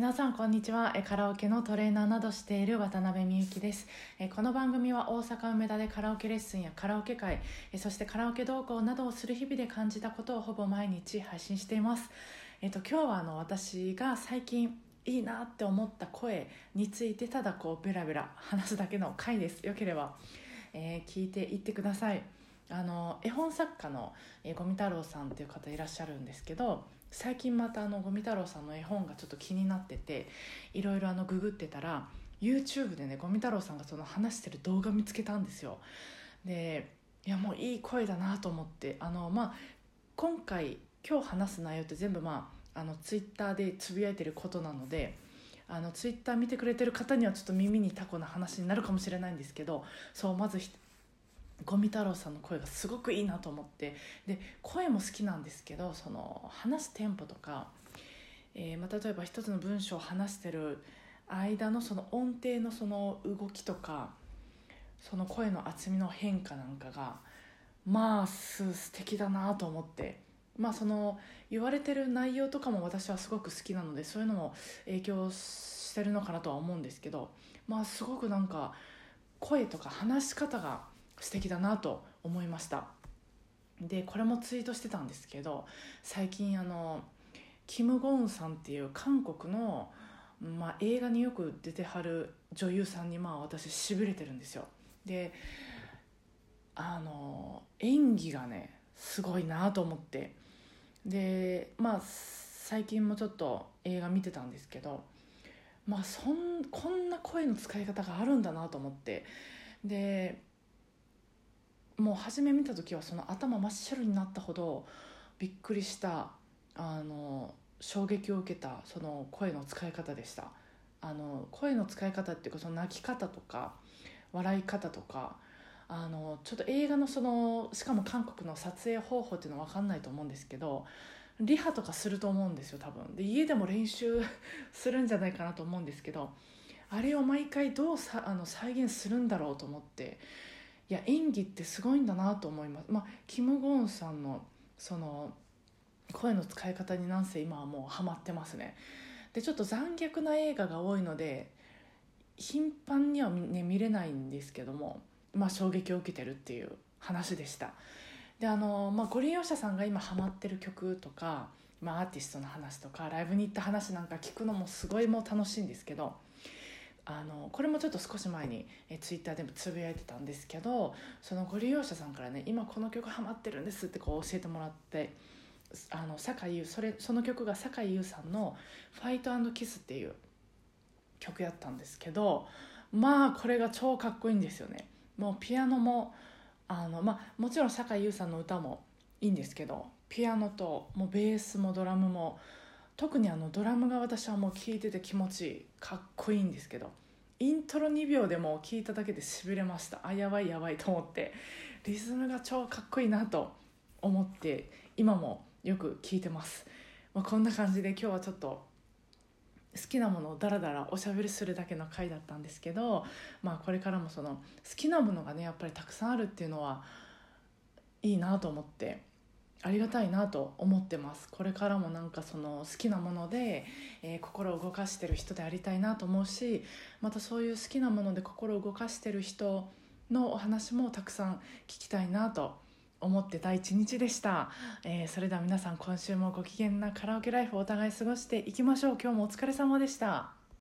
皆さんこんにちは。えカラオケのトレーナーなどしている渡辺美幸です。えこの番組は大阪梅田でカラオケレッスンやカラオケ会えそしてカラオケ同行などをする日々で感じたことをほぼ毎日配信しています。えっと今日はあの私が最近いいなって思った声についてただこうベラベラ話すだけの回です。よければ、えー聞いていってください。あの絵本作家の五味太郎さんっていう方いらっしゃるんですけど最近またあの五味太郎さんの絵本がちょっと気になってていろいろあのググってたら YouTube でね五味太郎さんがその話してる動画見つけたんですよ。でいやもういい声だなと思ってあのまあ今回今日話す内容って全部まああのツイッターでつぶやいてることなのであのツイッター見てくれてる方にはちょっと耳にタコな話になるかもしれないんですけどそうまず五味太郎さんの声がすごくいいなと思って。で声も好きなんですけどその話すテンポとか、えーまあ、例えば一つの文章を話してる間のその音程のその動きとかその声の厚みの変化なんかがまあす素敵だなと思って。まあその言われてる内容とかも私はすごく好きなのでそういうのも影響してるのかなとは思うんですけどまあすごくなんか声とか話し方が素敵だなと思いました。でこれもツイートしてたんですけど最近あのキム・ゴンさんっていう韓国の、まあ、映画によく出てはる女優さんにまあ私しびれてるんですよ。であの演技がねすごいなと思って。でまあ最近もちょっと映画見てたんですけどまあそんこんな声の使い方があるんだなと思って。でもう初め見た時はその頭真っ白になったほどびっくりしたあの衝撃を受けたその声の使い方でした。あの声の使い方っていうかその泣き方とか笑い方とかあのちょっと映画のそのしかも韓国の撮影方法っていうのは分かんないと思うんですけどリハとかすると思うんですよ多分。で家でも練習 するんじゃないかなと思うんですけどあれを毎回どうさあの再現するんだろうと思っていや演技ってすごいんだなと思います、まあ、キム・ゴーンさんのその声の使い方になんせ今はもうハマってますね。でちょっと残虐な映画が多いので頻繁には,、ね、見れないんですけども、まあ、衝撃を受けてるっていう話でした。であの、まあ、ご利用者さんが今ハマってる曲とか、まあ、アーティストの話とかライブに行った話なんか聞くのもすごいもう楽しいんですけどあのこれもちょっと少し前にえツイッターでもつぶやいてたんですけどそのご利用者さんからね今この曲ハマってるんですってこう教えてもらってあの酒井優それその曲が酒井優さんの「ファイトキス」っていう曲やったんですけどまあこれが超かっこいいんですよね。もうピアノもあの、まあ、もちろん酒井優さんの歌もいいんですけどピアノともうベースもドラムも特にあのドラムが私はもう聴いてて気持ちいいかっこいいんですけどイントロ2秒でも聴いただけでしびれました。あやばいやばいと思って。リズムが超かっこいいなと思って今もよく聴いてます、まあ、こんな感じで今日はちょっと好きなものをダラダラおしゃべりするだけの回だったんですけど、まあ、これからもその好きなものがねやっぱりたくさんあるっていうのはいいなと思ってありがたいなと思ってます。これからもなんかその好きなもので、えー心を動かしてる人でありたいなと思うしまたそういう好きなもので心を動かしてる人のお話もたくさん聞きたいなと思ってた一日でした、えーそれでは皆さん今週もご機嫌なカラオケライフをお互い過ごしていきましょう。今日もお疲れ様でした。